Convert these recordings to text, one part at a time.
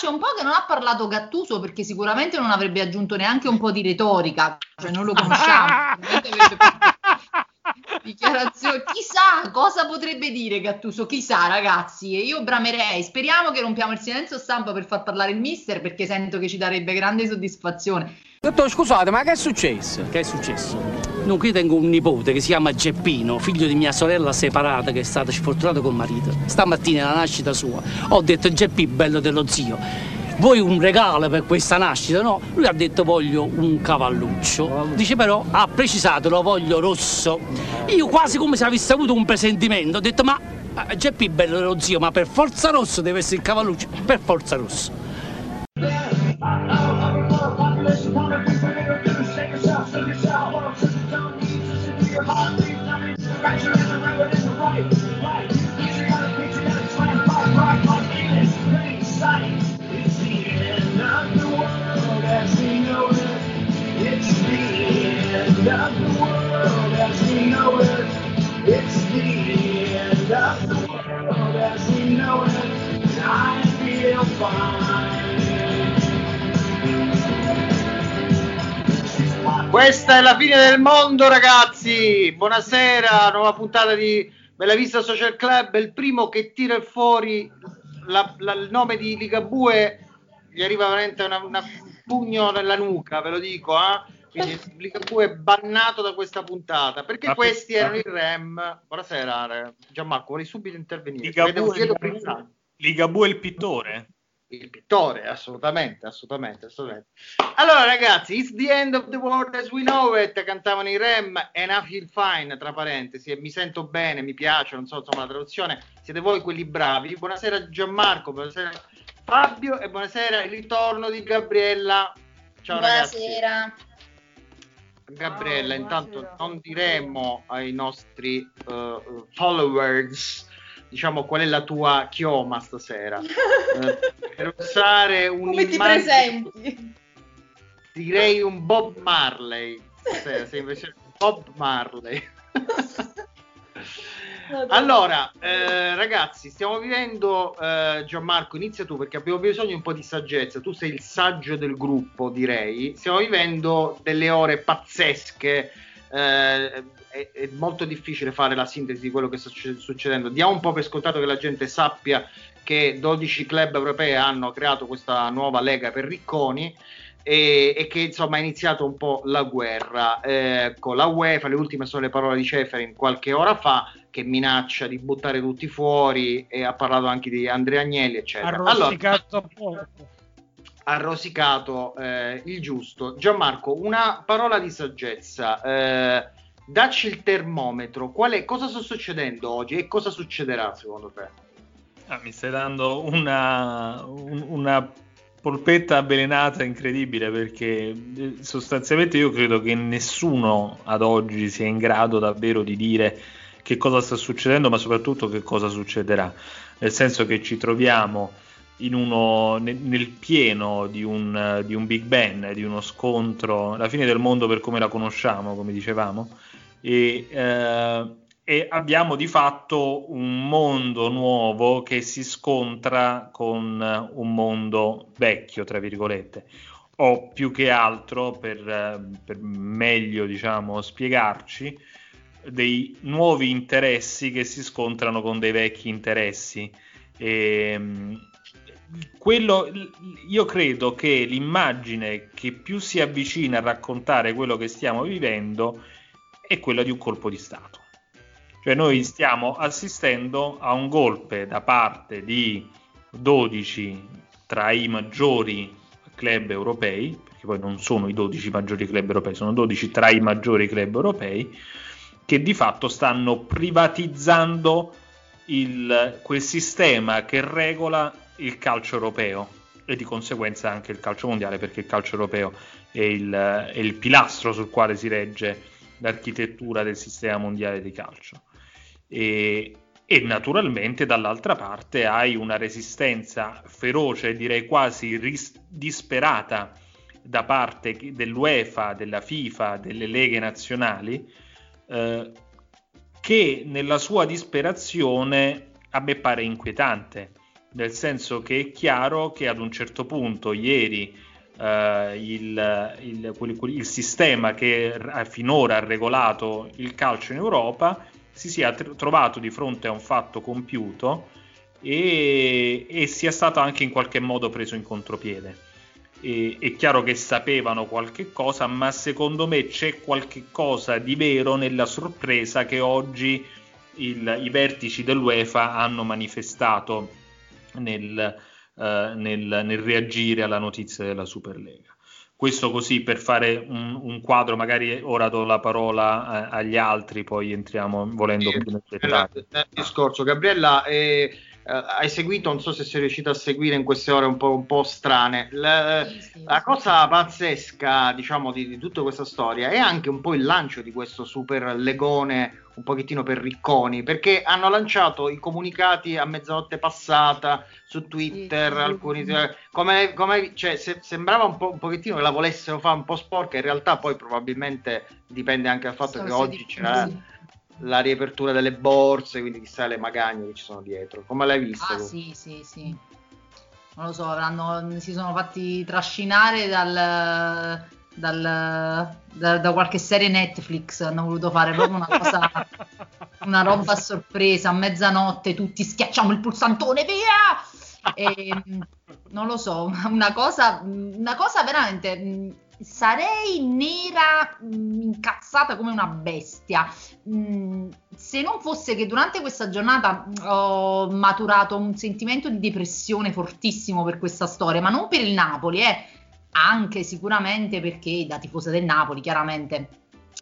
dispiace un po' che non ha parlato Gattuso perché sicuramente non avrebbe aggiunto neanche un po' di retorica, cioè non lo conosciamo. Dichiarazione. Chissà cosa potrebbe dire Gattuso, chissà ragazzi. E io bramerei, speriamo che rompiamo il silenzio stampa per far parlare il mister perché sento che ci darebbe grande soddisfazione. Dottor, scusate, ma che è successo? Che è successo? Dunque, io tengo un nipote che si chiama Geppino, figlio di mia sorella separata che è stata sfortunata col marito. Stamattina, alla nascita sua, ho detto Geppi, bello dello zio, vuoi un regalo per questa nascita? No, lui ha detto voglio un cavalluccio. Dice però, ha precisato, lo voglio rosso. Io quasi come se avessi avuto un presentimento, ho detto ma eh, Geppi, bello dello zio, ma per forza rosso deve essere il cavalluccio, per forza rosso. Questa è la fine del mondo, ragazzi. Buonasera, nuova puntata di Bella Vista Social Club. Il primo che tira fuori la, la, il nome di Ligabue gli arriva veramente un pugno nella nuca, ve lo dico. Eh? Quindi Ligabue è bannato da questa puntata perché Ma questi erano i REM. Buonasera, Gianmarco. Vorrei subito intervenire. Ligabue, Ligabue è il pittore il pittore, assolutamente, assolutamente, assolutamente. Allora, ragazzi, it's the end of the world as we know it. Cantavano i Rem and I feel fine, tra parentesi, e mi sento bene, mi piace, non so, insomma, la traduzione. Siete voi quelli bravi. Buonasera Gianmarco, buonasera Fabio e buonasera il ritorno di Gabriella. Ciao buonasera. ragazzi. Gabriella, oh, intanto non diremo ai nostri uh, followers diciamo qual è la tua chioma stasera? Eh, per usare un come ti presenti? Direi un Bob Marley stasera sei invece Bob Marley. Allora eh, ragazzi stiamo vivendo eh, Gianmarco inizia tu perché abbiamo bisogno di un po' di saggezza. Tu sei il saggio del gruppo direi. Stiamo vivendo delle ore pazzesche eh, è, è, molto difficile fare la sintesi di quello che sta succedendo. Diamo un po' per scontato che la gente sappia che 12 club europei hanno creato questa nuova lega per ricconi e, e che insomma è iniziata un po' la guerra eh, con la UEFA. Le ultime sono le parole di Ceferin qualche ora fa che minaccia di buttare tutti fuori e ha parlato anche di Andrea Agnelli, eccetera. Arrosicato allora, ha rosicato eh, il giusto. Gianmarco, una parola di saggezza. Eh, dacci il termometro, è, cosa sta succedendo oggi e cosa succederà secondo te? Ah, mi stai dando una, un, una polpetta avvelenata incredibile perché eh, sostanzialmente io credo che nessuno ad oggi sia in grado davvero di dire che cosa sta succedendo, ma soprattutto che cosa succederà. Nel senso che ci troviamo uno, nel, nel, pieno di un, di un Big Bang, di uno scontro, la fine del mondo per come la conosciamo, come dicevamo, e, eh, e abbiamo di fatto un mondo nuovo che si scontra con un mondo vecchio, tra virgolette. O più che altro per, per meglio diciamo spiegarci dei nuovi interessi che si scontrano con dei vecchi interessi. E, quello, io credo che l'immagine che più si avvicina a raccontare quello che stiamo vivendo è quella di un colpo di Stato. Cioè noi stiamo assistendo a un golpe da parte di 12 tra i maggiori club europei, perché poi non sono i 12 maggiori club europei, sono 12 tra i maggiori club europei, che di fatto stanno privatizzando il, quel sistema che regola il calcio europeo e di conseguenza anche il calcio mondiale, perché il calcio europeo è il, è il pilastro sul quale si regge l'architettura del sistema mondiale di calcio. E, e naturalmente dall'altra parte hai una resistenza feroce, direi quasi ris- disperata da parte dell'UEFA, della FIFA, delle leghe nazionali, eh, che nella sua disperazione a me pare inquietante, nel senso che è chiaro che ad un certo punto ieri eh, il, il, il, il, sistema che finora ha regolato il calcio in Europa si sia tr- trovato di fronte a un fatto compiuto e, e sia stato anche in qualche modo preso in contropiede. E, è chiaro che sapevano qualche cosa, ma secondo me c'è qualche cosa di vero nella sorpresa che oggi il, i vertici dell'UEFA hanno manifestato nel, eh, nel, nel, reagire alla notizia della Superlega. Questo così per fare un, un quadro, magari ora do la parola eh, agli altri, poi entriamo volendo più nel dettaglio. discorso, Gabriella, eh, hai seguito, non so se sei riuscito a seguire in queste ore un po', un po strane. La, sì, sì, la cosa pazzesca, diciamo, di, di, tutta questa storia è anche un po' il lancio di questo super legone un pochettino per ricconi, perché hanno lanciato i comunicati a mezzanotte passata su Twitter, alcuni, come, come cioè, se, sembrava un, po', un pochettino che la volessero fare un po' sporca, in realtà poi probabilmente dipende anche dal fatto che oggi c'era la riapertura delle borse, quindi chissà le magagne che ci sono dietro. Come l'hai vista? Ah, sì, sì, sì. Non lo so, avranno, si sono fatti trascinare dal, dal, da, da, qualche serie Netflix. Hanno voluto fare proprio una cosa, una roba a sorpresa. A mezzanotte tutti schiacciamo il pulsantone, via! E, non lo so, una cosa, una cosa veramente sarei nera, mm, incazzata come una bestia. Mm, se non fosse che durante questa giornata mm, ho maturato un sentimento di depressione fortissimo per questa storia, ma non per il Napoli, eh, anche sicuramente perché da tifosa del Napoli, chiaramente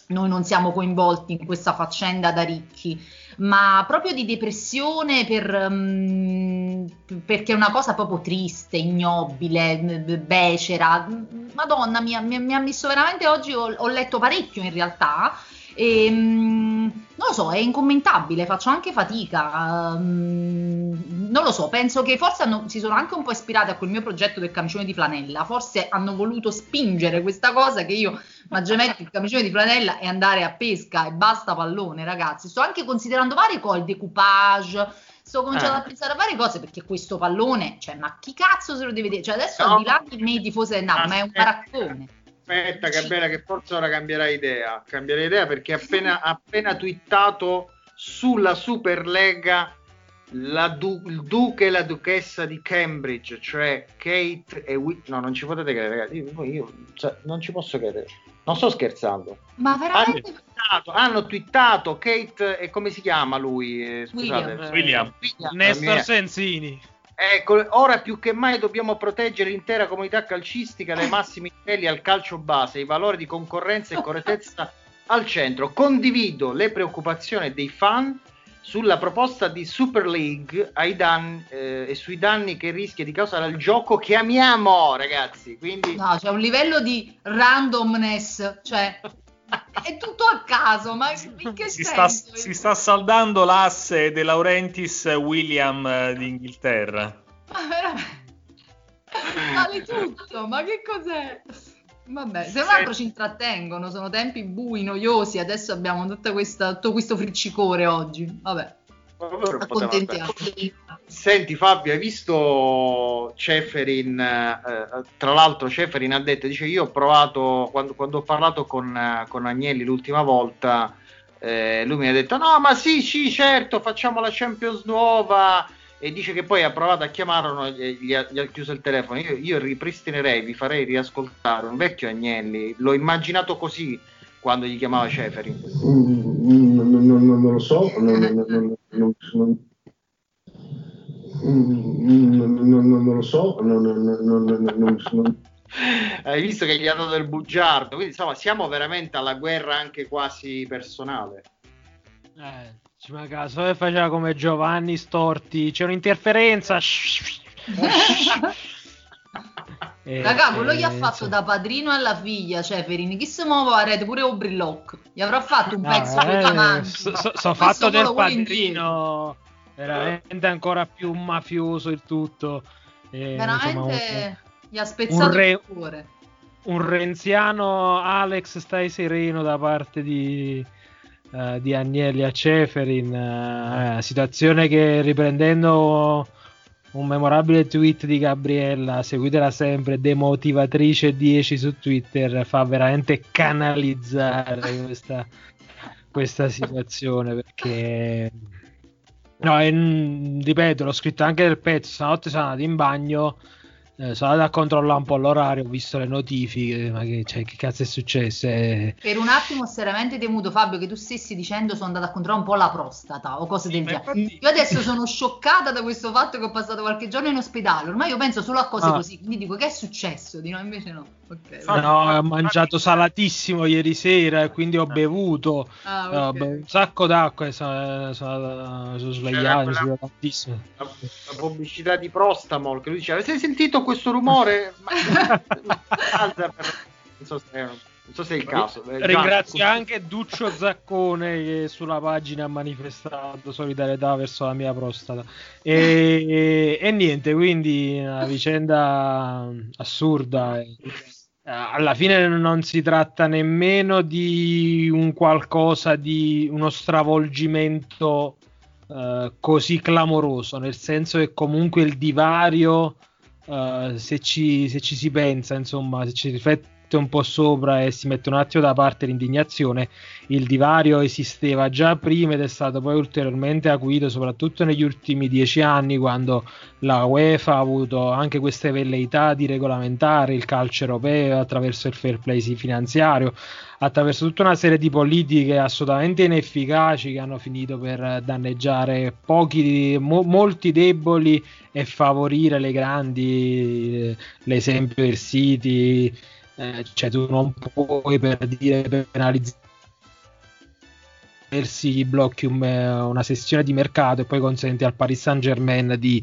noi non siamo coinvolti in questa faccenda da ricchi, ma proprio di depressione per, um, perché è una cosa proprio triste, ignobile, becera. Madonna mia, mi, mi ha messo veramente oggi, ho, ho letto parecchio in realtà e, um, non lo so, è incommentabile, faccio anche fatica. Um, non lo so, penso che forse hanno, si sono anche un po' ispirati a quel mio progetto del camicione di flanella. Forse hanno voluto spingere questa cosa che io maggiormente il camicione di flanella e andare a pesca e basta pallone, ragazzi. Sto anche considerando varie cose, il decoupage. Sto cominciando eh. a pensare a varie cose perché questo pallone, cioè, ma chi cazzo se lo deve vedere? Cioè, adesso no. al di là di me tifosa del Napoli, ma è un baraccone. Aspetta, Gabriele, che forse ora cambierai idea. Cambierai idea perché appena, appena twittato sulla Superlega du- il duca e la duchessa di Cambridge, cioè Kate e Whit. No, non ci potete credere, ragazzi. Io, io cioè, non ci posso credere. Non sto scherzando. Ma veramente? Hanno twittato, hanno twittato Kate e come si chiama lui? Eh, scusate. William. William. William. Nestor Sensini. Ecco, ora più che mai dobbiamo proteggere l'intera comunità calcistica dai massimi livelli al calcio base, i valori di concorrenza e correttezza al centro. Condivido le preoccupazioni dei fan sulla proposta di Super League danni, eh, e sui danni che rischia di causare al gioco che amiamo, ragazzi. Quindi... No, c'è un livello di randomness, cioè è tutto a caso, ma in che si senso? Sta, si sta saldando l'asse De Laurentiis William eh, d'Inghilterra. Ma veramente? Vale tutto, ma che cos'è? Vabbè, se non altro ci intrattengono, sono tempi bui, noiosi, adesso abbiamo questa, tutto questo friccicore oggi. Vabbè. Accontentiamoci. Senti Fabio, hai visto Ceferin? Eh, tra l'altro Ceferin ha detto, dice io ho provato, quando, quando ho parlato con, con, Agnelli l'ultima volta, eh, lui mi ha detto no ma sì sì certo facciamo la Champions nuova e dice che poi ha provato a chiamarlo e gli ha, gli ha chiuso il telefono. Io, io ripristinerei, vi farei riascoltare un vecchio Agnelli, l'ho immaginato così quando gli chiamava Ceferin. Mm, non, non, non, lo so, non, non, lo so, hai visto che gli ha dato il bugiardo, quindi insomma siamo veramente alla guerra anche quasi personale. Eh, ci manca solo faceva come Giovanni Storti, c'è un'interferenza. eh, Raga, quello eh, gli ha fatto da padrino alla figlia, cioè Ferini, chi si muove a rete pure Obrillock, gli avrà fatto un pezzo no, eh, Sono so, so fatto del padrino, veramente ancora più mafioso il tutto. Eh, veramente insomma, un, gli ha spezzato re, il cuore. Un renziano Alex stai sereno da parte di uh, di Agnelli a Ceferin, uh, situazione che riprendendo un memorabile tweet di Gabriella, seguitela sempre, demotivatrice 10 su Twitter, fa veramente canalizzare questa, questa situazione perché... No, e, ripeto, l'ho scritto anche nel pezzo, stanotte sono andato in bagno eh, sono andato a controllare un po' l'orario, ho visto le notifiche, ma che, cioè, che cazzo è successo? Eh... Per un attimo seriamente temuto Fabio che tu stessi dicendo sono andato a controllare un po' la prostata o cose del genere. Infatti... Io adesso sono scioccata da questo fatto che ho passato qualche giorno in ospedale, ormai io penso solo a cose ah. così, quindi dico che è successo? Di no, invece no. Okay, no, ho mangiato salatissimo ieri sera e quindi ho bevuto, ah, okay. un sacco d'acqua e sono, sono, sono svegliato, sono tantissimo. La, la pubblicità di Prostamol che lui diceva, avete sentito questo rumore? non so se non so se è il caso. Eh, Ringrazio già, anche Duccio Zaccone che sulla pagina ha manifestato solidarietà verso la mia prostata. E, e, e niente, quindi una vicenda assurda. Eh, alla fine non si tratta nemmeno di un qualcosa di uno stravolgimento uh, così clamoroso, nel senso che comunque il divario, uh, se, ci, se, ci, si pensa, insomma, se ci riflette un po' sopra e si mette un attimo da parte l'indignazione, il divario esisteva già prima ed è stato poi ulteriormente acuito soprattutto negli ultimi dieci anni quando la UEFA ha avuto anche queste velleità di regolamentare il calcio europeo attraverso il fair play finanziario, attraverso tutta una serie di politiche assolutamente inefficaci che hanno finito per danneggiare pochi, mo, molti deboli e favorire le grandi, l'esempio del City eh, cioè tu non puoi per dire penalizzare blocchi un, una sessione di mercato e poi consenti al Paris Saint Germain di,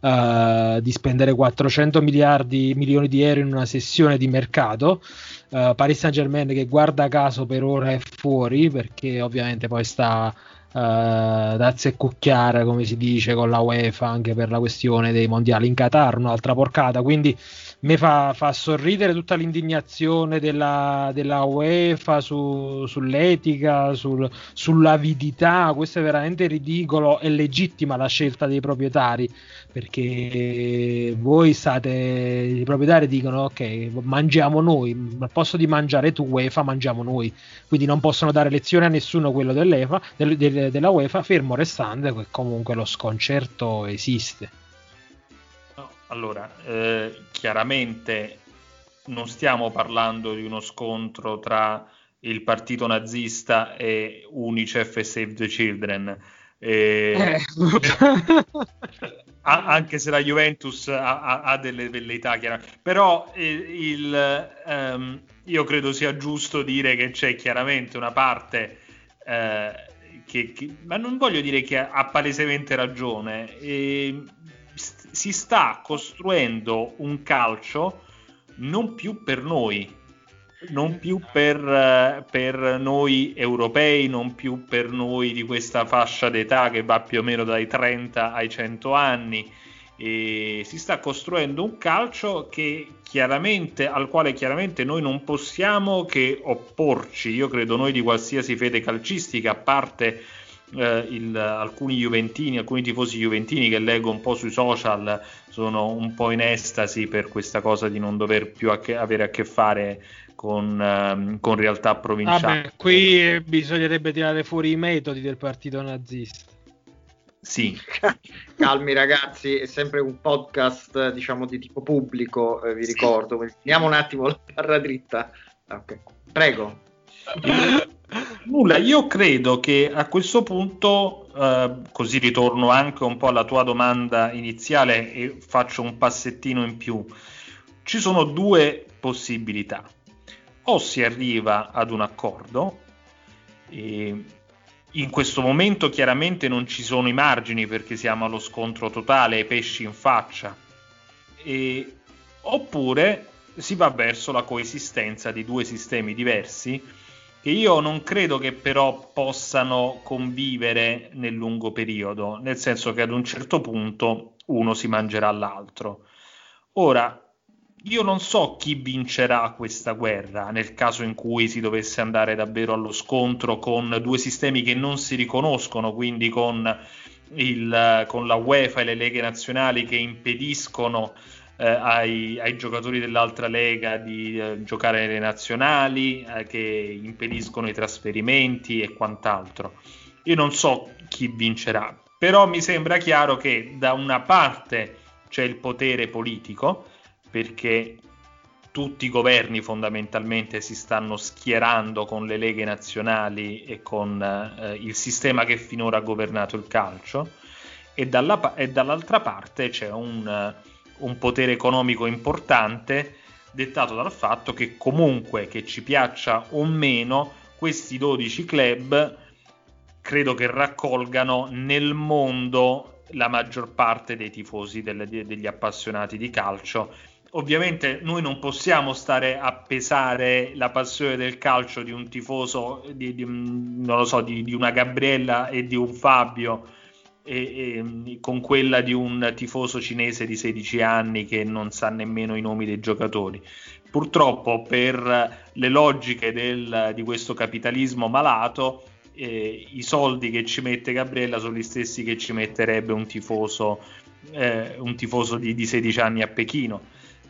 uh, di, spendere 400 miliardi milioni di euro in una sessione di mercato. Uh, Paris Saint Germain che guarda caso per ora è fuori perché ovviamente poi sta uh, da zeccucchiare come si dice con la UEFA anche per la questione dei mondiali in Qatar un'altra porcata. Quindi mi fa, fa, sorridere tutta l'indignazione della, della UEFA su, sull'etica, sul, sull'avidità. Questo è veramente ridicolo. È legittima la scelta dei proprietari perché voi state, i proprietari dicono: Ok, mangiamo noi al posto di mangiare tu, UEFA, mangiamo noi. Quindi non possono dare lezione a nessuno quello del, della UEFA, fermo restando che comunque lo sconcerto esiste. Allora, eh, chiaramente non stiamo parlando di uno scontro tra il partito nazista e Unicef e Save the Children. Eh, anche se la Juventus ha, ha, ha delle velleità chiaramente. Però eh, il, um, io credo sia giusto dire che c'è chiaramente una parte eh, che, che, ma non voglio dire che ha, ha palesemente ragione. E si sta costruendo un calcio non più per noi, non più per, eh, per, noi europei, non più per noi di questa fascia d'età che va più o meno dai 30 ai 100 anni. E si sta costruendo un calcio al quale chiaramente noi non possiamo che opporci. Io credo noi di qualsiasi fede calcistica, a parte eh, il, alcuni juventini, alcuni tifosi juventini che leggo un po' sui social sono un po' in estasi per questa cosa di non dover più a che, avere a che fare con, um, con realtà provinciali. Vabbè, qui bisognerebbe tirare fuori i metodi del partito nazista. Sì. Calmi ragazzi, è sempre un podcast diciamo di tipo pubblico, eh, vi ricordo. Finiamo un attimo la barra dritta. Okay. Prego. Nulla, io credo che a questo punto, eh, così ritorno anche un po' alla tua domanda iniziale e faccio un passettino in più, ci sono due possibilità. O si arriva ad un accordo, in questo momento chiaramente non ci sono i margini perché siamo allo scontro totale, ai pesci in faccia, e, oppure si va verso la coesistenza di due sistemi diversi che io non credo che però possano convivere nel lungo periodo, nel senso che ad un certo punto uno si mangerà l'altro. Ora, io non so chi vincerà questa guerra nel caso in cui si dovesse andare davvero allo scontro con due sistemi che non si riconoscono, quindi con il, con la UEFA e le leghe nazionali che impediscono eh, ai, ai, giocatori dell'altra lega di eh, giocare nelle nazionali, eh, che impediscono i trasferimenti e quant'altro. Io non so chi vincerà, però mi sembra chiaro che da una parte c'è il potere politico, perché tutti i governi fondamentalmente si stanno schierando con le leghe nazionali e con eh, il sistema che finora ha governato il calcio, e, dalla, e dall'altra parte c'è un un potere economico importante dettato dal fatto che comunque che ci piaccia o meno questi 12 club credo che raccolgano nel mondo la maggior parte dei tifosi delle, degli appassionati di calcio. Ovviamente noi non possiamo stare a pesare la passione del calcio di un tifoso di, di, so, di, di una Gabriella e di un Fabio e, e, con quella di un tifoso cinese di 16 anni che non sa nemmeno i nomi dei giocatori. Purtroppo per le logiche del, di questo capitalismo malato, eh, i soldi che ci mette Gabriella sono gli stessi che ci metterebbe un tifoso, eh, un tifoso di, di, 16 anni a Pechino.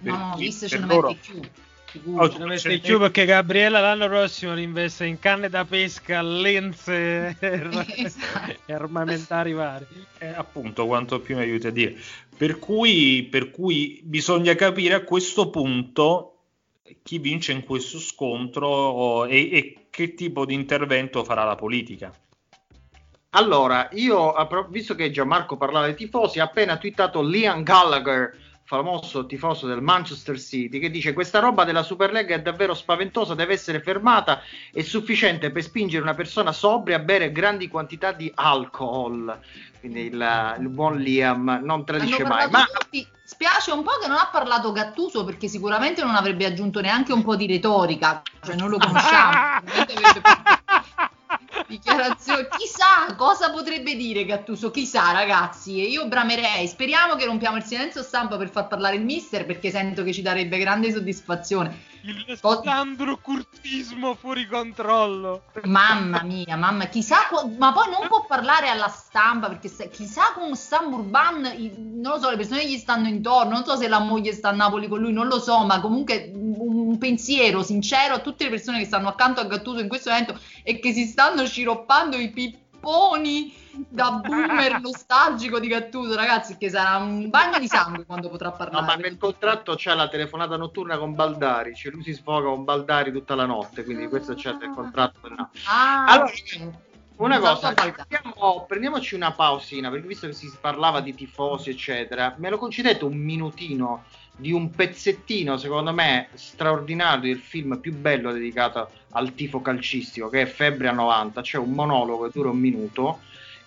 No, no, visto ce ne mette più sicuro. Oh, mette più perché Gabriella l'anno prossimo rinveste in canne da pesca, lenze esatto. e armamentari vari. Eh, appunto, quanto più mi aiuti a dire. Per cui, per cui bisogna capire a questo punto chi vince in questo scontro e, e che tipo di intervento farà la politica. Allora, io, visto che Gianmarco parlava dei tifosi, ha appena twittato Liam Gallagher famoso tifoso del Manchester City, che dice questa roba della Superlega è davvero spaventosa, deve essere fermata, è sufficiente per spingere una persona sobria a bere grandi quantità di alcol. Quindi il, il buon Liam non tradisce mai. Ma... Tutti. Spiace un po' che non ha parlato Gattuso perché sicuramente non avrebbe aggiunto neanche un po' di retorica, cioè non lo conosciamo. Dichiarazione. Chissà cosa potrebbe dire Gattuso, chissà ragazzi. E io bramerei, speriamo che rompiamo il silenzio stampa per far parlare il mister perché sento che ci darebbe grande soddisfazione. Il Sandro Curtismo fuori controllo. Mamma mia, mamma, chissà, ma poi non può parlare alla stampa perché se, chissà con Sam Urban, non lo so, le persone gli stanno intorno, non so se la moglie sta a Napoli con lui, non lo so, ma comunque un pensiero sincero a tutte le persone che stanno accanto a Gattuso in questo momento e che si stanno sciroppando i pipponi da boomer nostalgico di Gattuso, ragazzi, che sarà un bagno di sangue quando potrà parlare. No, ma nel contratto c'è la telefonata notturna con Baldari, cioè lui si sfoga con Baldari tutta la notte, quindi questo c'è nel contratto. No. Ah, allora, una cosa, prendiamo, prendiamoci una pausina, perché visto che si parlava di tifosi, eccetera, me lo concedete un minutino di un pezzettino, secondo me, straordinario del film più bello dedicato al tifo calcistico, che è Febbre a 90, c'è un monologo che dura un minuto,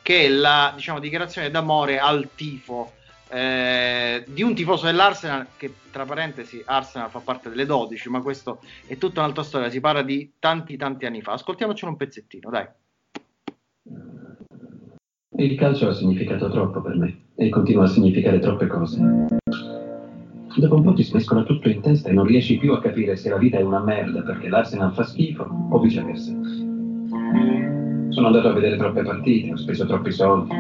che è la diciamo, dichiarazione d'amore al tifo eh, di un tifoso dell'Arsenal che tra parentesi Arsenal fa parte delle 12 ma questo è tutta un'altra storia. Si parla di tanti tanti anni fa. Ascoltiamocelo un pezzettino dai. Il calcio ha significato troppo per me e continua a significare troppe cose. Dopo un po' ti smescola tutto in testa e non riesci più a capire se la vita è una merda perché l'Arsenal fa schifo o viceversa sono andato a vedere troppe partite, ho speso troppi soldi,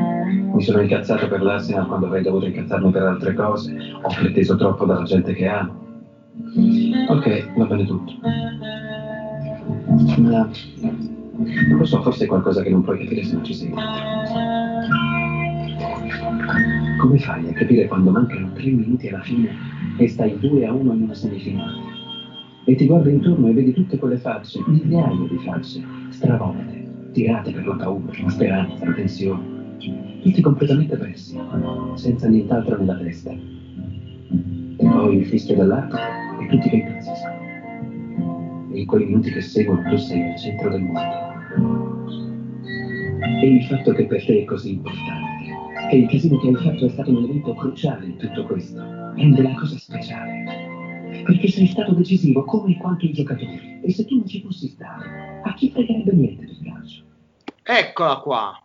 mi sono incazzato per l'Arsenal quando avrei dovuto incazzarmi per altre cose, ho preteso troppo dalla gente che amo. Ok, va bene tutto. Ma non lo so, forse è qualcosa che non puoi capire se non ci sei dentro. Come fai a capire quando mancano tre minuti alla fine e stai 2 a 1 in una semifinale? E ti guardi intorno e vedi tutte quelle facce, migliaia di facce, stravolte tirate per la paura, la speranza, la tensione, tutti completamente persi, senza nient'altro nella testa. E poi il fischio dell'arbitro e tutti che impazziscono. E in quei minuti che seguono tu sei il centro del mondo. E il fatto che per te è così importante, che il casino che hai fatto è stato un elemento cruciale in tutto questo, rende la cosa speciale. Perché sei stato decisivo come e quanto i giocatori. E se tu non ci fossi stato, a chi fregherebbe niente del calcio? Eccola qua.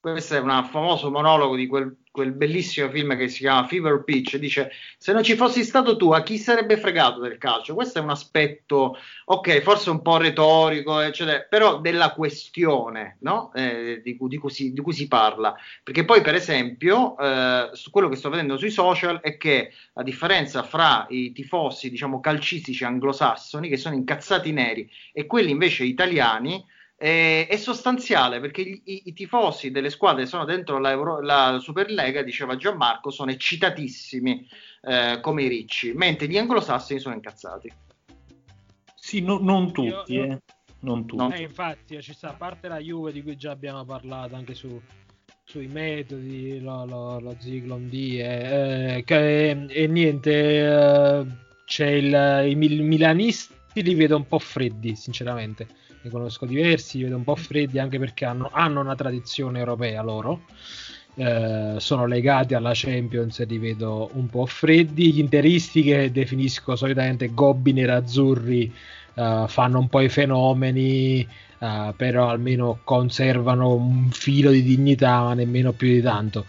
Questo è un famoso monologo di quel quel bellissimo film che si chiama Fever Pitch, dice se non ci fossi stato tu a chi sarebbe fregato del calcio? Questo è un aspetto, ok, forse un po' retorico, eccetera, però della questione no? eh, di, cui, di, cui si, di, cui, si, parla. Perché poi, per esempio, eh, su quello che sto vedendo sui social è che la differenza fra i tifosi, diciamo, calcistici anglosassoni, che sono incazzati neri, e quelli invece italiani, è, è sostanziale perché i, i, i, tifosi delle squadre che sono dentro la, Euro, la Superlega, diceva Gianmarco, sono eccitatissimi eh, come i ricci, mentre gli anglosassoni sono incazzati. Sì, no, non tutti, io. Eh. Non tutti. Eh, infatti, ci sta a parte la Juve di cui già abbiamo parlato anche su, sui metodi, lo, lo, lo Ziglon D eh, che, e niente, eh, c'è il, i milanisti li vedo un po' freddi, sinceramente ne conosco diversi, li vedo un po' freddi anche perché hanno, hanno una tradizione europea loro. Eh, sono legati alla Champions e li vedo un po' freddi. Gli interisti che definisco solitamente gobbi nerazzurri eh, fanno un po' i fenomeni, eh, però almeno conservano un filo di dignità, ma nemmeno più di tanto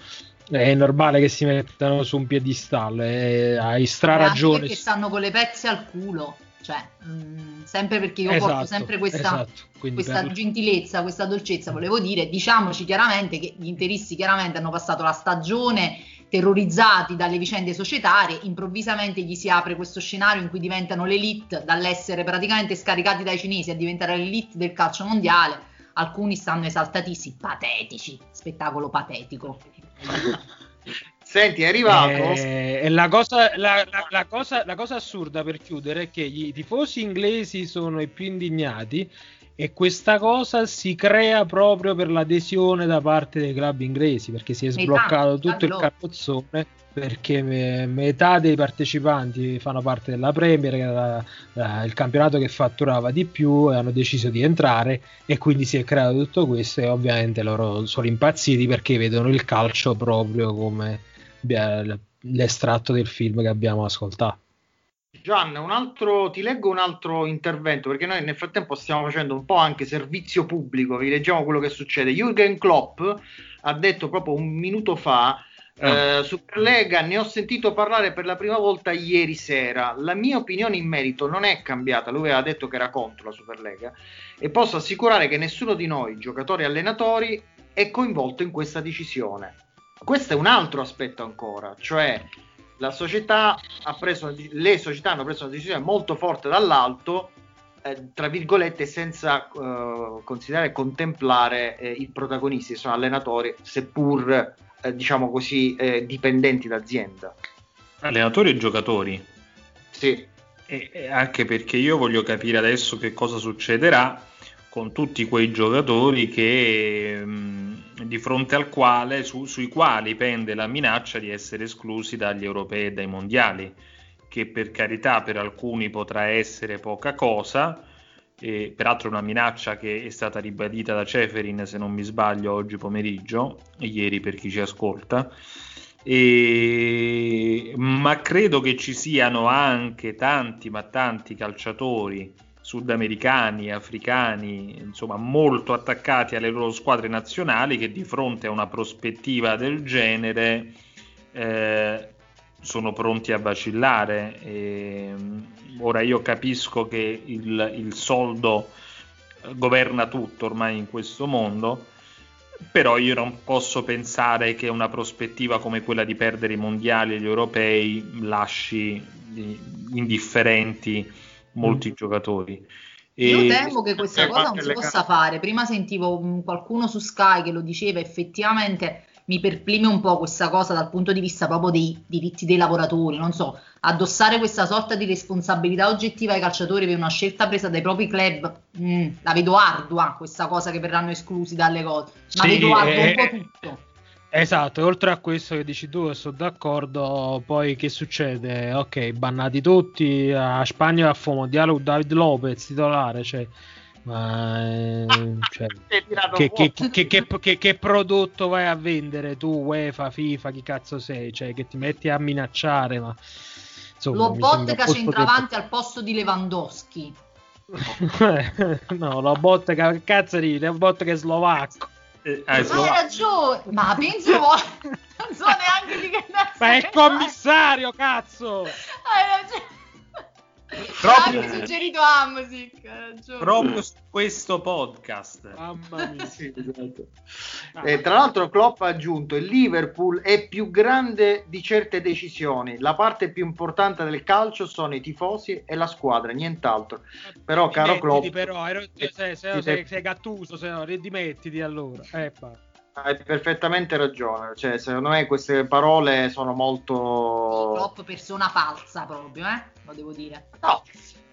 è normale che si mettano su un piedistallo e hai straragione che stanno con le pezze al culo cioè, mh, mm, sempre perché io esatto, porto sempre questa, esatto. questa per... gentilezza, questa dolcezza, volevo dire, diciamoci chiaramente che gli interisti chiaramente hanno passato la stagione terrorizzati dalle vicende societarie, improvvisamente gli si apre questo scenario in cui diventano l'elite, dall'essere praticamente scaricati dai cinesi a diventare l'elite del calcio mondiale, alcuni stanno esaltatissimi, patetici, spettacolo patetico. Senti, è arrivato. Eh, la, cosa, la, la, la, cosa, la cosa assurda per chiudere è che i tifosi inglesi sono i più indignati e questa cosa si crea proprio per l'adesione da parte dei club inglesi perché si è sbloccato tutto il carrozzone perché metà dei partecipanti fanno parte della Premier, che era il campionato che fatturava di più, e hanno deciso di entrare e quindi si è creato tutto questo e ovviamente loro sono impazziti perché vedono il calcio proprio come l'estratto del film che abbiamo ascoltato. Gian, un altro, ti leggo un altro intervento perché noi nel frattempo stiamo facendo un po' anche servizio pubblico, vi leggiamo quello che succede. Jürgen Klopp ha detto proprio un minuto fa Uh, Superlega ne ho sentito parlare per la prima volta ieri sera. La mia opinione in merito non è cambiata. Lui aveva detto che era contro la Superlega e posso assicurare che nessuno di noi, giocatori e allenatori, è coinvolto in questa decisione. Questo è un altro aspetto ancora, cioè la società ha preso, le società hanno preso una decisione molto forte dall'alto, eh, tra virgolette, senza eh, considerare e contemplare eh, i protagonisti, sono allenatori, seppur eh, diciamo così eh, dipendenti d'azienda. Allenatori e giocatori. Sì. E, e anche perché io voglio capire adesso che cosa succederà con tutti quei giocatori che, mh, di fronte al quale, su, sui quali pende la minaccia di essere esclusi dagli europei e dai mondiali, che per carità per alcuni potrà essere poca cosa, e peraltro una minaccia che è stata ribadita da Ceferin se non mi sbaglio oggi pomeriggio e ieri per chi ci ascolta e... ma credo che ci siano anche tanti ma tanti calciatori sudamericani, africani, insomma molto attaccati alle loro squadre nazionali che di fronte a una prospettiva del genere eh, sono pronti a vacillare. E, ora io capisco che il, il soldo governa tutto ormai in questo mondo, però io non posso pensare che una prospettiva come quella di perdere i mondiali e gli europei lasci indifferenti molti mm. giocatori. E... Io temo che questa cosa non si possa fare. Prima sentivo mm, qualcuno su Sky che lo diceva, effettivamente mi perplime un po' questa cosa dal punto di vista proprio dei diritti dei lavoratori, non so, addossare questa sorta di responsabilità oggettiva ai calciatori per una scelta presa dai propri club, mh, mm, la vedo ardua questa cosa che verranno esclusi dalle cose, ma sì, vedo ardua eh, un po' tutto. Esatto, oltre a questo che dici tu, sono d'accordo. Poi che succede? Ok, bannati tutti. A Spagna fa mondiale con David Lopez titolare. Cioè, ma, eh, cioè, che, che, che, che, prodotto vai a vendere tu, UEFA, FIFA? Chi cazzo sei? Cioè, che ti metti a minacciare? Ma insomma, lo Bottega centravanti al posto di Lewandowski. no, lo Bottega, che cazzo di Lo Bottega è slovacco. Eh, slovacco. hai ragione, ma penso non so neanche di che Ma è il commissario, cazzo! Hai ragione. Proprio- Hai suggerito hai ragione. Proprio su questo podcast. Mamma mia. Sì, esatto. Ah. E tra l'altro Klopp ha aggiunto il Liverpool è più grande di certe decisioni la parte più importante del calcio sono i tifosi e la squadra nient'altro però caro Klopp però, hai rotto- eh, sei, sei, sei, sei- gattuso, se no, dimettiti allora. Eh. Hai perfettamente ragione cioè secondo me queste parole sono molto Klopp persona falsa proprio, eh? Lo devo dire. no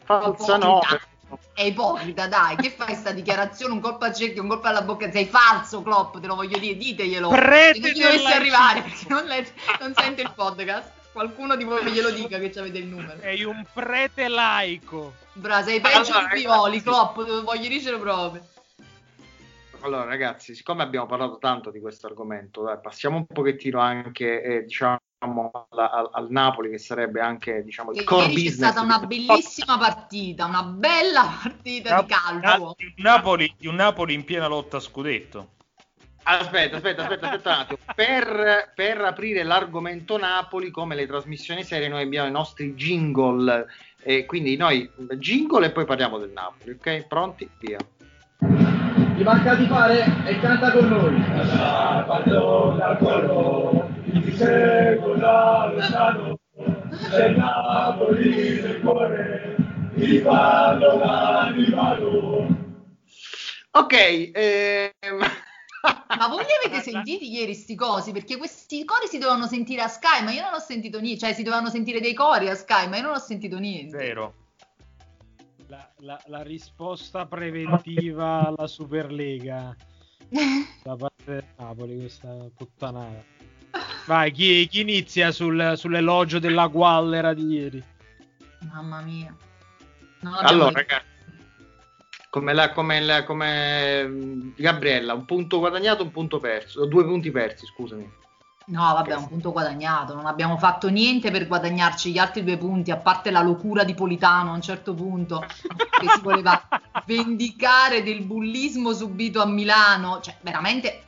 falsa no Ipocrita. È ipocrita, dai, che fai sta dichiarazione? Un colpo al cerchio, un colpo alla bocca. Sei falso, Klopp, te lo voglio dire, diteglielo. Prete non ci laicismo. arrivare, perché non, legge- non sente il podcast. Qualcuno di voi glielo dica che avete il numero. Sei un prete laico. Bra, sei peggio Allora, di Pioli. Klopp, te lo voglio dire proprio. Allora, ragazzi, siccome abbiamo parlato tanto di questo argomento, dai, passiamo un pochettino anche, eh, diciamo, alla- al, al Napoli, che sarebbe anche, diciamo, il Che core ieri c'è business. stata una bellissima partita, una bella partita di calcio. di un Napoli, di un Napoli in piena lotta a scudetto. Aspetta, aspetta, aspetta, aspetta un attimo. Per, per aprire l'argomento Napoli, come le trasmissioni serie, noi abbiamo i nostri jingle. E quindi noi jingle e poi parliamo del Napoli, ok? Pronti? Via. Ti manca di fare e canta con noi. Ok, ehm, Ma voi li avete sentiti ieri sti cosi? Perché questi cori si dovevano sentire a Sky, ma io non ho sentito niente. Cioè, si dovevano sentire dei cori a Sky, ma io non ho sentito niente. Vero. La, la- la risposta preventiva alla Superlega da parte del Napoli, questa puttanata. Vai, chi, chi inizia sul- sull'elogio della Guallera di ieri? Mamma mia. Abbiamo- allora, ragazzi, come, la, come, la- come mm, Gabriella, un punto guadagnato, un punto perso, due punti persi, scusami. No, vabbè, un punto guadagnato. Non abbiamo fatto niente per guadagnarci gli altri due punti, a parte la locura di Politano a un certo punto, che si voleva vendicare del bullismo subito a Milano. Cioè, veramente,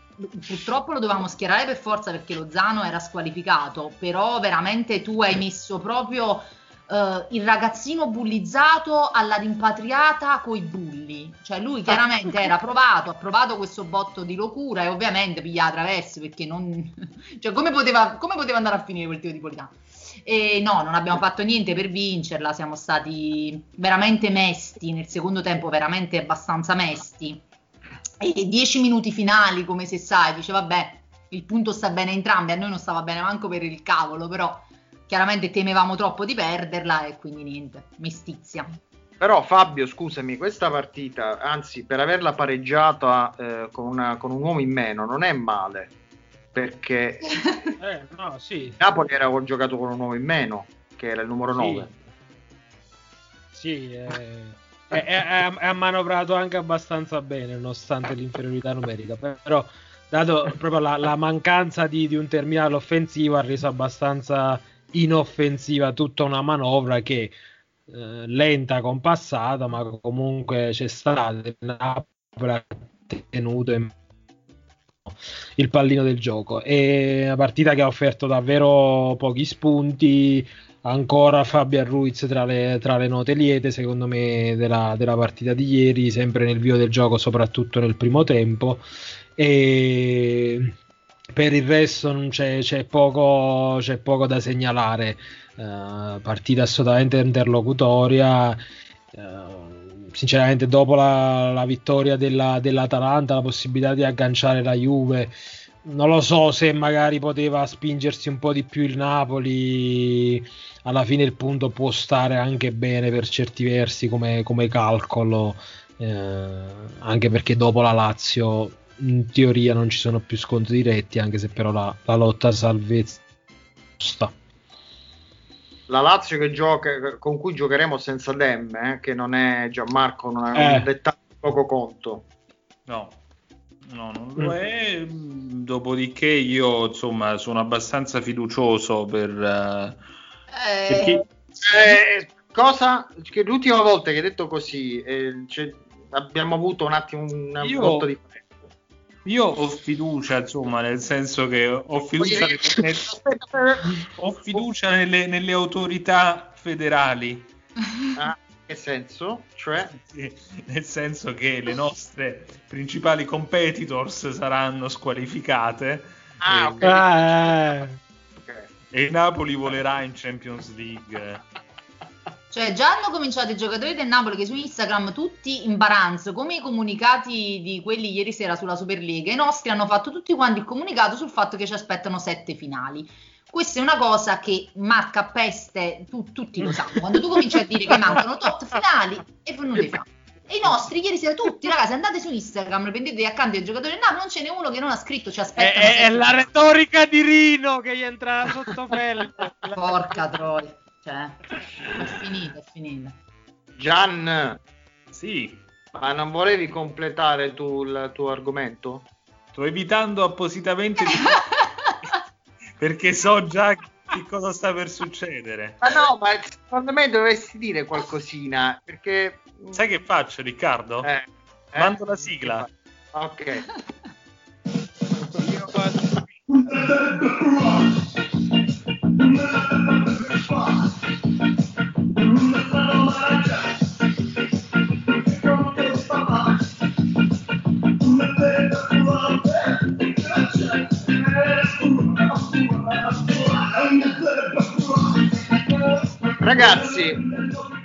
purtroppo lo dovevamo schierare per forza perché Lozano era squalificato, però veramente tu hai messo proprio eh, il ragazzino bullizzato alla rimpatriata coi bulli. Cioè lui chiaramente era provato, ha provato questo botto di locura e ovviamente piglia attraverso perché non... cioè come poteva, come poteva andare a finire quel tiro di Politano? E no, non abbiamo fatto niente per vincerla, siamo stati veramente mesti nel secondo tempo, veramente abbastanza mesti. E dieci minuti finali, come se sai, dice vabbè, il punto sta bene a entrambi, a noi non stava bene manco per il cavolo, però chiaramente temevamo troppo di perderla e quindi niente, mestizia. Però Fabio, scusami, questa partita, anzi per averla pareggiata eh, con, una- con un uomo in meno, non è male, perché Eh, no, sì. Napoli era giocato con un uomo in meno, che era il numero Sì. 9. Sì, eh, è manovrato anche abbastanza bene nonostante l'inferiorità numerica, però dato proprio la, la mancanza di, di un terminale offensivo ha reso abbastanza inoffensiva tutta una manovra che eh, lenta, compassata, ma comunque c'è stata. Napoli tenuto in il pallino del gioco. È una partita che ha offerto davvero pochi spunti. Ancora Fabio Ruiz tra le, tra le note liete, secondo me, della, della partita di ieri, sempre nel vivo del gioco, soprattutto nel primo tempo. E per il resto c'è, c'è poco, c'è poco da segnalare. Eh, partita assolutamente interlocutoria. Eh, sinceramente, dopo la, la vittoria della, dell'Atalanta, la possibilità di agganciare la Juve, non lo so se magari poteva spingersi un po' di più il Napoli. Alla fine il punto può stare anche bene per certi versi come, come calcolo, eh, anche perché dopo la Lazio in teoria non ci sono più scontri diretti, anche se però la, la lotta a salvezza sta. La Lazio che gioca, con cui giocheremo senza Demme, eh, che non è Gianmarco, non è Eh. un dettaglio poco conto. No, no, non lo è. Dopodiché io, insomma, sono abbastanza fiducioso per... eh, Eh, Perché- Eh, cosa? Che l'ultima volta che hai detto così, eh, c'è- abbiamo avuto un attimo una Io- di Io ho fiducia, insomma, nel senso che ho fiducia, nel- ho fiducia nelle, nelle autorità federali. Ah, che senso? Cioè? Sì, nel senso che le nostre principali competitors saranno squalificate Ah, e, ok. Ah, eh. e il Napoli volerà in Champions League. Cioè, già hanno cominciato i giocatori del Napoli che su Instagram tutti in baranzo, come i comunicati di quelli ieri sera sulla Superlega, i nostri hanno fatto tutti quanti il comunicato sul fatto che ci aspettano sette finali. Questa è una cosa che marca peste, tu- tutti lo sanno. Quando tu cominci a dire che mancano tot finali e poi non li fa. E i nostri ieri sera tutti, ragazzi, andate su Instagram, prendete accanto ai giocatori del Napoli, non ce n'è uno che non ha scritto ci aspettano è- è la retorica di Rino che gli entra sotto pelle. Porca troia. Cioè, è finita, è finita. Gian, Sì, ma non volevi completare tu il tuo argomento? sto evitando appositamente di- perché so già che cosa sta per succedere. Ma no, ma secondo me dovresti dire qualcosina, perché... Sai che faccio, Riccardo? Eh, eh? Mando la sigla. Ok. Io faccio- Ragazzi,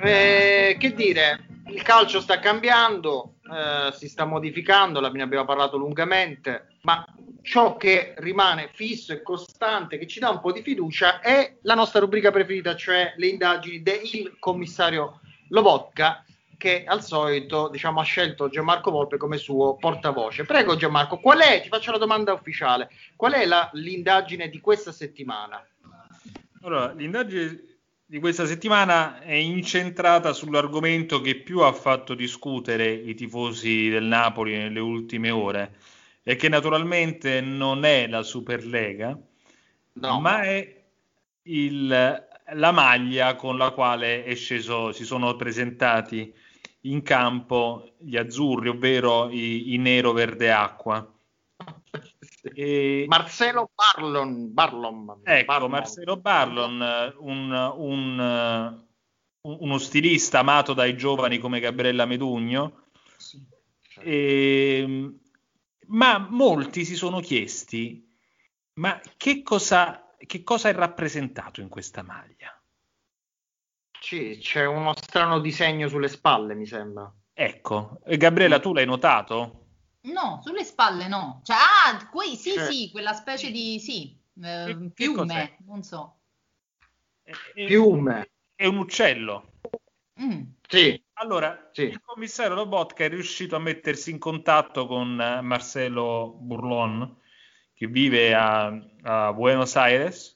eh, che dire, il calcio sta cambiando, eh, si sta modificando, ne abbiamo parlato lungamente, ma ciò che rimane fisso e costante, che ci dà un po' di fiducia, è la nostra rubrica preferita, cioè le indagini del commissario Lobotka, che al solito diciamo, ha scelto Gianmarco Volpe come suo portavoce. Prego Gianmarco, qual è, ti faccio la domanda ufficiale, qual è la- l'indagine di questa settimana? Allora, l'indagine di questa settimana è incentrata sull'argomento che più ha fatto discutere i tifosi del Napoli nelle ultime ore e che naturalmente non è la Superlega, No. ma è il- la maglia con la quale è sceso, si sono presentati in campo gli azzurri, ovvero i, i nero verde acqua. E- Marcelo Barlon, Barlom, Ecco, Barlom. Marcelo Barlon, un, un, un- uno stilista amato dai giovani come Gabriella Medugno, e- ma molti si sono chiesti, ma che cosa, che cosa è rappresentato in questa maglia? Sì, c'è uno strano disegno sulle spalle, mi sembra. Ecco, e Gabriella, tu l'hai notato? No, sulle spalle no. Cioè, ah, quei, sì, Cioè- sì, quella specie di, sì, eh, piume, non so. È, è- Piume. è un uccello. Mm. Sì, Allora, Sì. il commissario Lobotka è riuscito a mettersi in contatto con eh, Marcelo Burlon, che vive a, a Buenos Aires,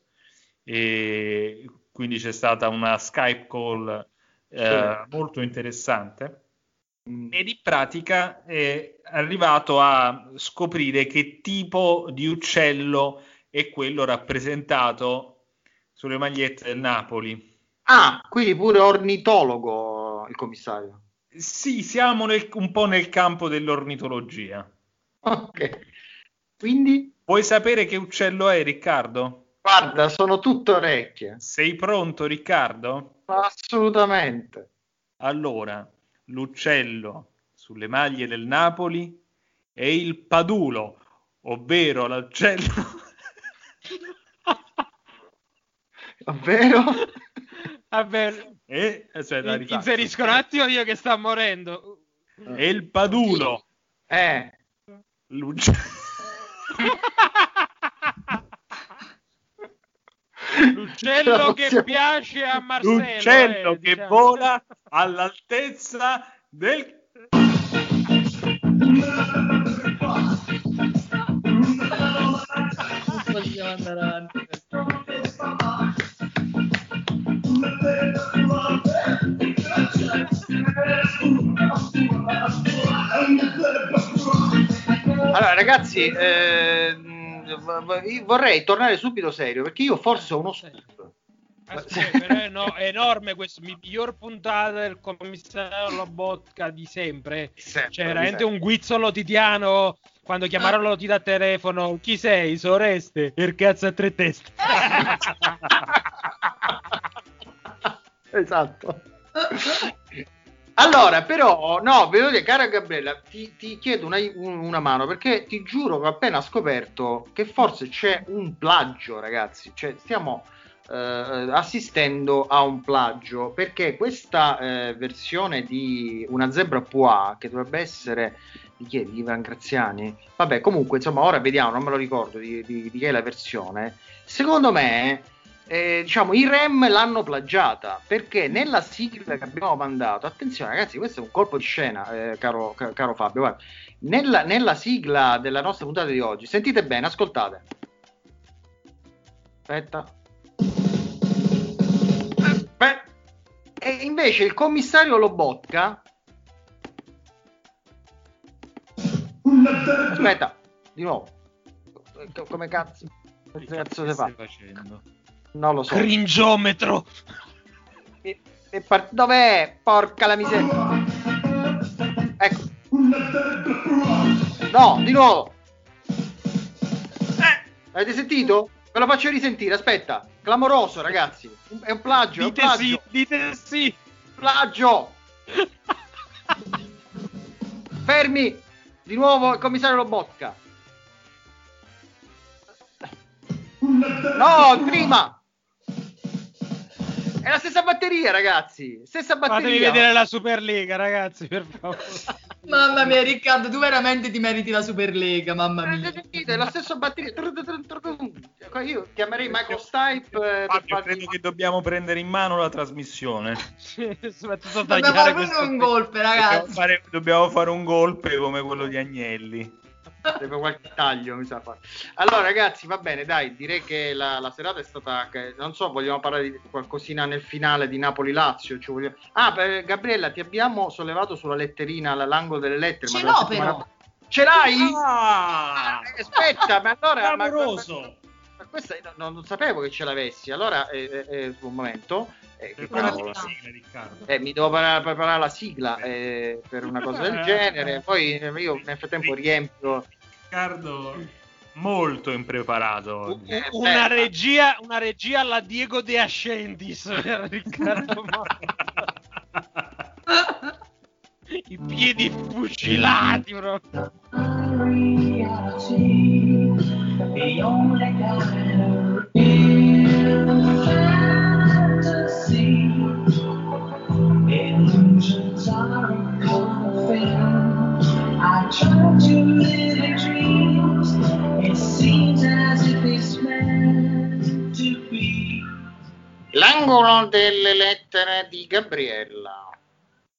e quindi c'è stata una Skype call eh, molto interessante. Mm. Ed in pratica è arrivato a scoprire che tipo di uccello è quello rappresentato sulle magliette del Napoli. Ah, quindi pure ornitologo il commissario. Sì, siamo nel- un po' nel campo dell'ornitologia. Ok. Quindi, Vuoi sapere che uccello è, Riccardo? guarda, sono tutto orecchie. Sei pronto, Riccardo? Assolutamente. Allora, l'uccello sulle maglie del Napoli è il padulo, ovvero l'uccello. Ovvero? Vabbè, e, aspetta, in- inserisco un attimo io che sta morendo. È il padulo. Eh, L'uccello. L'uccello che piace a Marcello. L'uccello eh, che diciamo. vola all'altezza del Non possiamo andare avanti. Allora, ragazzi, io vorrei tornare subito serio perché io forse ho uno scoop. Aspetta, però è, no- è enorme questo, miglior puntata del commissario Lobotka di sempre. Sempre, Cioè, veramente sempre. un guizzolo titiano quando chiamarono Loti da telefono. Chi sei? Soreste? Il cazzo a tre teste. esatto. Allora, però, no, ve lo cara Gabriella, ti, ti chiedo una, un- una mano perché ti giuro che ho appena scoperto che forse c'è un plagio, ragazzi. Cioè, stiamo eh, assistendo a un plagio perché questa eh, versione di una zebra Pois che dovrebbe essere di chi è? Di Ivan Graziani? Vabbè, comunque, insomma, ora vediamo, non me lo ricordo di, di- di chi è la versione. Secondo me, eh, diciamo, i REM l'hanno plagiata perché nella sigla che abbiamo mandato, attenzione ragazzi, questo è un colpo di scena, eh, caro, ca- caro Fabio. guarda. Nella, nella sigla della nostra puntata di oggi, sentite bene, ascoltate. Aspetta. Beh, e invece il commissario Lobotka. Aspetta, di nuovo. Come cazzo? Come cazzo fa? facendo? Non lo so. Cringiometro. E- e par- Dov'è? Porca la miseria. Ecco. No, di nuovo. Eh, avete sentito? Ve lo faccio risentire, aspetta. Clamoroso, ragazzi. È un plagio, è un Dite plagio. sì, dite sì. Plagio. Fermi. Di nuovo il commissario Lobotka. No, prima. È la stessa batteria, ragazzi. Stessa Fatemi batteria. vedere la Superlega, ragazzi, per favore. Mamma mia, Riccardo, tu veramente ti meriti la Superlega, mamma mia. È la stessa batteria. Ecco, Io chiamerei Michael Stipe. eh, Fabio, credo che dobbiamo prendere in mano la trasmissione. Dobbiamo fare questo un golpe, Dobbiamo ragazzi. fare, dobbiamo fare un golpe come quello di Agnelli. Deve qualche taglio, mi sa fare. Allora, ragazzi, va bene, dai, direi che la, la serata è stata. non so, vogliamo parlare di qualcosina nel finale di Napoli-Lazio. ci vogliamo- Ah, per- Gabriella, ti abbiamo sollevato sulla letterina, l- l'angolo delle lettere. Ce l'ho, settimana- però. Ce l'hai? Ah! Eh, Aspetta, ma allora. ma- Clamoroso! Ma questa no, non sapevo che ce l'avessi. Allora, eh, eh, eh, un momento. Eh, che Preparati cavolo. la sigla. Eh, mi devo preparare, preparare la sigla eh, per una cosa del genere. Poi io nel frattempo riempio. Riccardo molto impreparato oggi. Una regia, una regia alla Diego De Ascendis, Riccardo. I piedi fucilati proprio. To be. L'angolo delle lettere di Gabriella.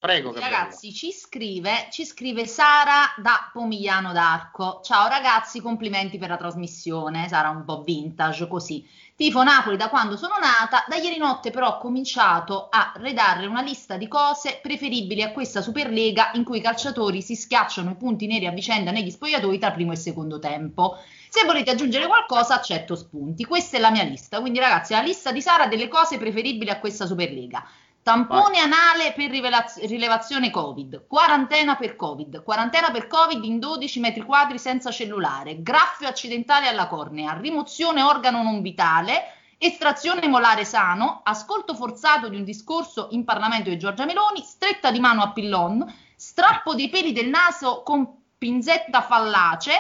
Prego. Ragazzi, ci scrive, ci scrive Sara da Pomigliano d'Arco. Ciao ragazzi, complimenti per la trasmissione. Sara un po' vintage così. Tifo Napoli da quando sono nata, da ieri notte però ho cominciato a redarre una lista di cose preferibili a questa Superlega in cui i calciatori si schiacciano i punti neri a vicenda negli spogliatoi tra primo e secondo tempo. Se volete aggiungere qualcosa, accetto spunti. Questa è la mia lista. Quindi, ragazzi, la lista di Sara delle cose preferibili a questa Superlega. Tampone anale per rivelaz- rilevazione Covid, quarantena per Covid, quarantena per Covid in 12 metri quadri senza cellulare, graffio accidentale alla cornea, rimozione organo non vitale, estrazione molare sano, ascolto forzato di un discorso in Parlamento di Giorgia Meloni, stretta di mano a Pillon, strappo dei peli del naso con pinzetta fallace,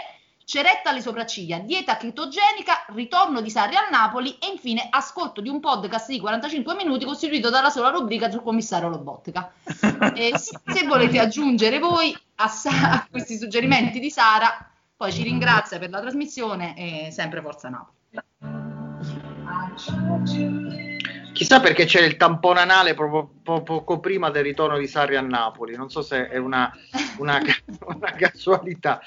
ceretta alle sopracciglia, dieta chetogenica, ritorno di Sarri al Napoli e infine ascolto di un podcast di 45 minuti costituito dalla sola rubrica sul commissario Lobotka. E se se volete aggiungere voi a, Sa- a questi suggerimenti di Sara, poi ci ringrazia per la trasmissione e sempre Forza Napoli. Chissà perché c'è il tampone anale proprio po- poco prima del ritorno di Sarri a Napoli. Non so se è una, una, una casualità.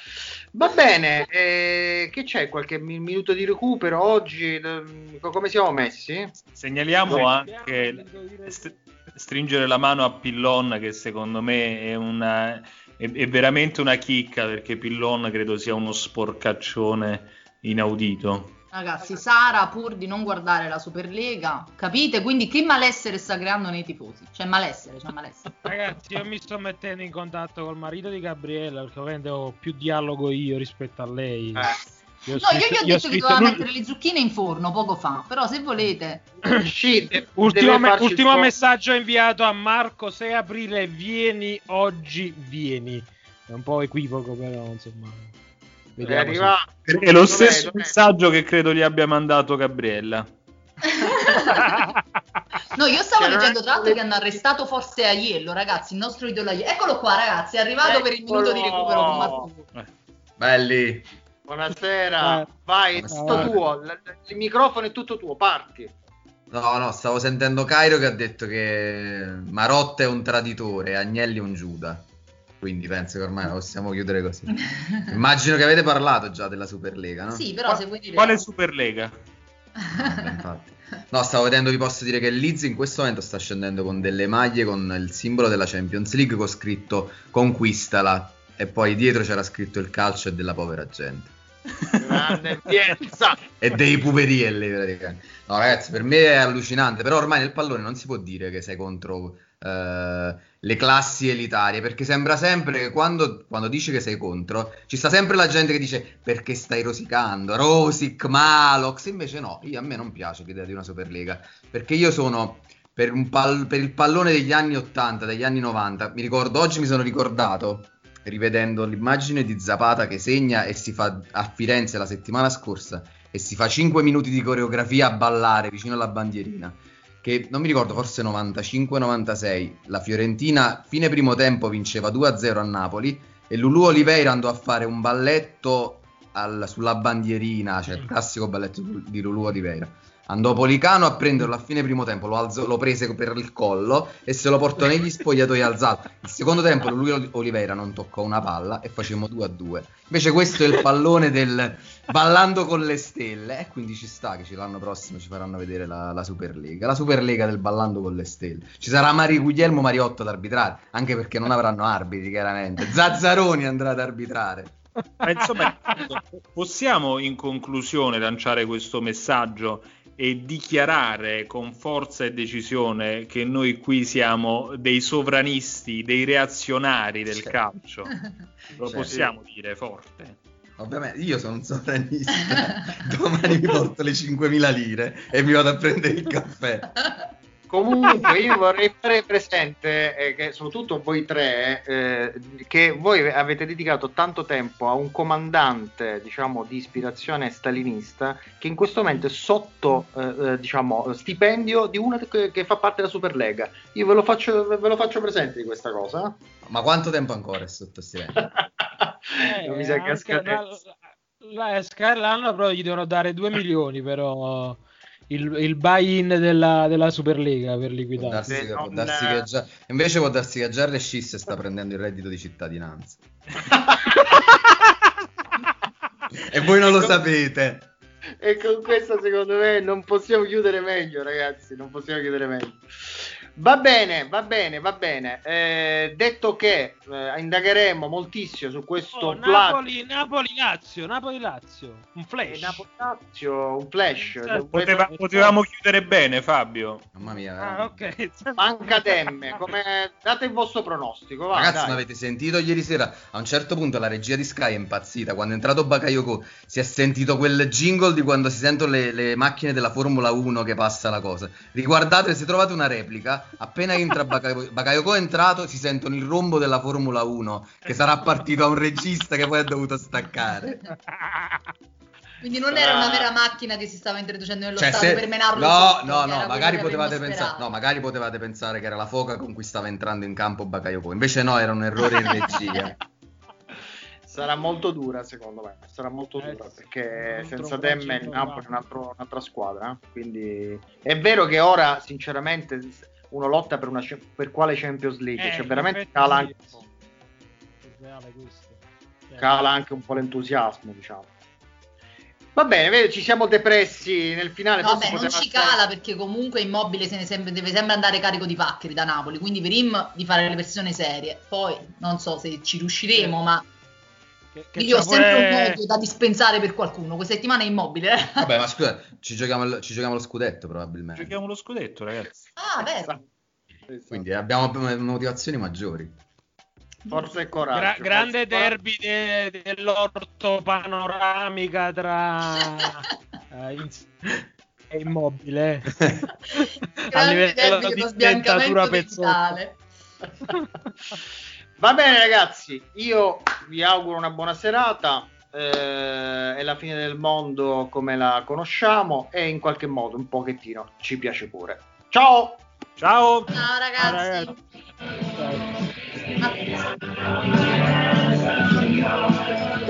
Va bene, eh, che c'è? Qualche mi- minuto di recupero oggi? Eh, Come siamo messi? Segnaliamo anche st- stringere la mano a Pillon che secondo me è, una, è, è veramente una chicca perché Pillon credo sia uno sporcaccione inaudito. Ragazzi, Sara, pur di non guardare la Superlega, capite? Quindi che malessere sta creando nei tifosi? C'è malessere, c'è malessere. Ragazzi, io mi sto mettendo in contatto col marito di Gabriella perché ovviamente ho più dialogo io rispetto a lei. Eh. Io No, io scritto- gli ho io ho detto che scritto doveva mettere le zucchine in forno poco fa, però se volete... Sì, de- Ultimo, me- ultimo messaggio inviato a Marco 6 aprile, vieni oggi, vieni. È un po' equivoco, però insomma. È Vediamo se- arrivato. È lo Dov'è, stesso dov'è? messaggio che credo gli abbia mandato Gabriella. No, io stavo Cioè, non è- leggendo tra l'altro che hanno arrestato forse Aiello, ragazzi, il nostro idolo Aiello. Eccolo qua, ragazzi, è arrivato per il minuto di recupero con Marco. Belli. Buonasera, Eh. vai, è tutto tuo. Il microfono è tutto tuo, parti. No, no, stavo sentendo Cairo che ha detto che Marotta è un traditore Agnelli è un Giuda. Quindi penso che ormai la possiamo chiudere così. Immagino che avete parlato già della Superlega, no? Sì, però se vuoi dire... Quale Superlega? Vabbè, infatti. No, stavo vedendo, vi posso dire che Leeds in questo momento sta scendendo con delle maglie con il simbolo della Champions League con scritto conquistala e poi dietro c'era scritto il calcio è della povera gente. Grande pienza. e dei puperielli praticamente. No, ragazzi, per me è allucinante. Però ormai nel pallone non si può dire che sei contro eh, le classi elitarie. Perché sembra sempre che quando, quando dici che sei contro, ci sta sempre la gente che dice perché stai rosicando, Rosic, Malox. Invece no, io, a me non piace l'idea di una Superlega. Perché io sono. Per, pal- per il pallone degli anni 80, degli anni 90, mi ricordo, oggi mi sono ricordato rivedendo l'immagine di Zapata che segna e si fa a Firenze la settimana scorsa e si fa 5 minuti di coreografia a ballare vicino alla bandierina. Che non mi ricordo, forse 95-96. La Fiorentina, fine primo tempo, vinceva 2-0 a Napoli e Lulu Oliveira andò a fare un balletto al- sulla bandierina, cioè il classico balletto di Lulu Oliveira. Andò Policano a prenderlo a fine primo tempo, lo, alzò- lo prese per il collo e se lo portò negli spogliatoi alzato. Il secondo tempo lui Oliveira non toccò una palla e facemmo 2 a 2. Invece questo è il pallone del ballando con le stelle e quindi ci sta che ci- l'anno prossimo ci faranno vedere la, la Superlega, la Superlega del ballando con le stelle. Ci sarà Mari Guglielmo Mariotto ad arbitrare, anche perché non avranno arbitri chiaramente. Zazzaroni andrà ad arbitrare. Ma insomma, possiamo in conclusione lanciare questo messaggio e dichiarare con forza e decisione che noi qui siamo dei sovranisti, dei reazionari del Certo. calcio. Lo Certo. possiamo dire forte. Ovviamente io sono un sovranista. Domani mi porto le 5.000 lire e mi vado a prendere il caffè. Comunque, io vorrei fare presente eh, che soprattutto voi tre, eh, che voi avete dedicato tanto tempo a un comandante, diciamo, di ispirazione stalinista, che in questo momento è sotto, eh, eh, diciamo, stipendio di una che, che fa parte della Superlega. Io ve lo faccio, ve lo faccio presente di questa cosa. Ma quanto tempo ancora è sotto stipendio? Eh, Mi sa che a scadenza. l'anno però gli devono dare 2 milioni però il, il buy-in della, della Superlega per Può liquidare. darsi, che, può non- darsi che già... Invece può darsi che già Rescis sta prendendo il reddito di cittadinanza. e voi non lo sapete. E con questo secondo me non possiamo chiudere meglio, ragazzi. Non possiamo chiudere meglio. Va bene, va bene, va bene. Eh, detto che eh, indagheremo moltissimo su questo Oh, plat- Napoli, Napoli Lazio, Napoli Lazio, un eh, flash. Napoli-Lazio, un flash. Certo. Poteva- potevamo chiudere bene, Fabio. Mamma mia. Ah, ok. Manca Demme, come date il vostro pronostico, va, Ragazzi, dai. ma avete sentito ieri sera? A un certo punto la regia di Sky è impazzita. Quando è entrato Bakayoko si è sentito quel jingle di quando si sentono le, le macchine della Formula 1 che passa la cosa. Riguardate, se trovate una replica, appena entra Bakayoko, Bakayoko è entrato, si sentono il rombo della Formula 1 che sarà partito a un regista che poi ha dovuto staccare. Quindi non era una vera macchina che si stava introducendo nello Cioè, stato se- per menarlo no, sotto, no, no, magari potevate, pensare, no, magari potevate pensare che era la foca con cui stava entrando in campo Bakayoko. Invece no, era un errore in regia. Sarà molto dura, secondo me. Sarà molto Eh, dura sì. perché senza Demme il Napoli è un provato. altro- un'altra squadra. eh. Quindi è vero che ora, sinceramente, uno lotta per, una, per quale Champions League. Eh, cioè, veramente cala anche. Cioè, cala anche un po' l'entusiasmo, diciamo. Va bene, vedi, ci siamo depressi nel finale. Vabbè, non poteva ci cala perché comunque Immobile se ne sempre- deve sempre andare carico di paccheri da Napoli, quindi per Im di fare le persone serie. Poi non so se ci riusciremo, ma Che, che Quindi ho sempre pure- un modo da dispensare per qualcuno. Questa settimana è immobile. eh. Vabbè, ma scusa, ci giochiamo, il- ci giochiamo lo scudetto probabilmente. Giochiamo lo scudetto, ragazzi. Ah, vero. Quindi abbiamo motivazioni maggiori. Forza e coraggio. Gra- grande derby de- dell'orto panoramica tra eh, e immobile eh. a Grande livello derby di dentatura dentale. Va bene ragazzi, io vi auguro una buona serata. Eh, è la fine del mondo come la conosciamo e in qualche modo un pochettino ci piace pure. Ciao! Ciao! Ciao ragazzi! Ciao, ragazzi. Ciao.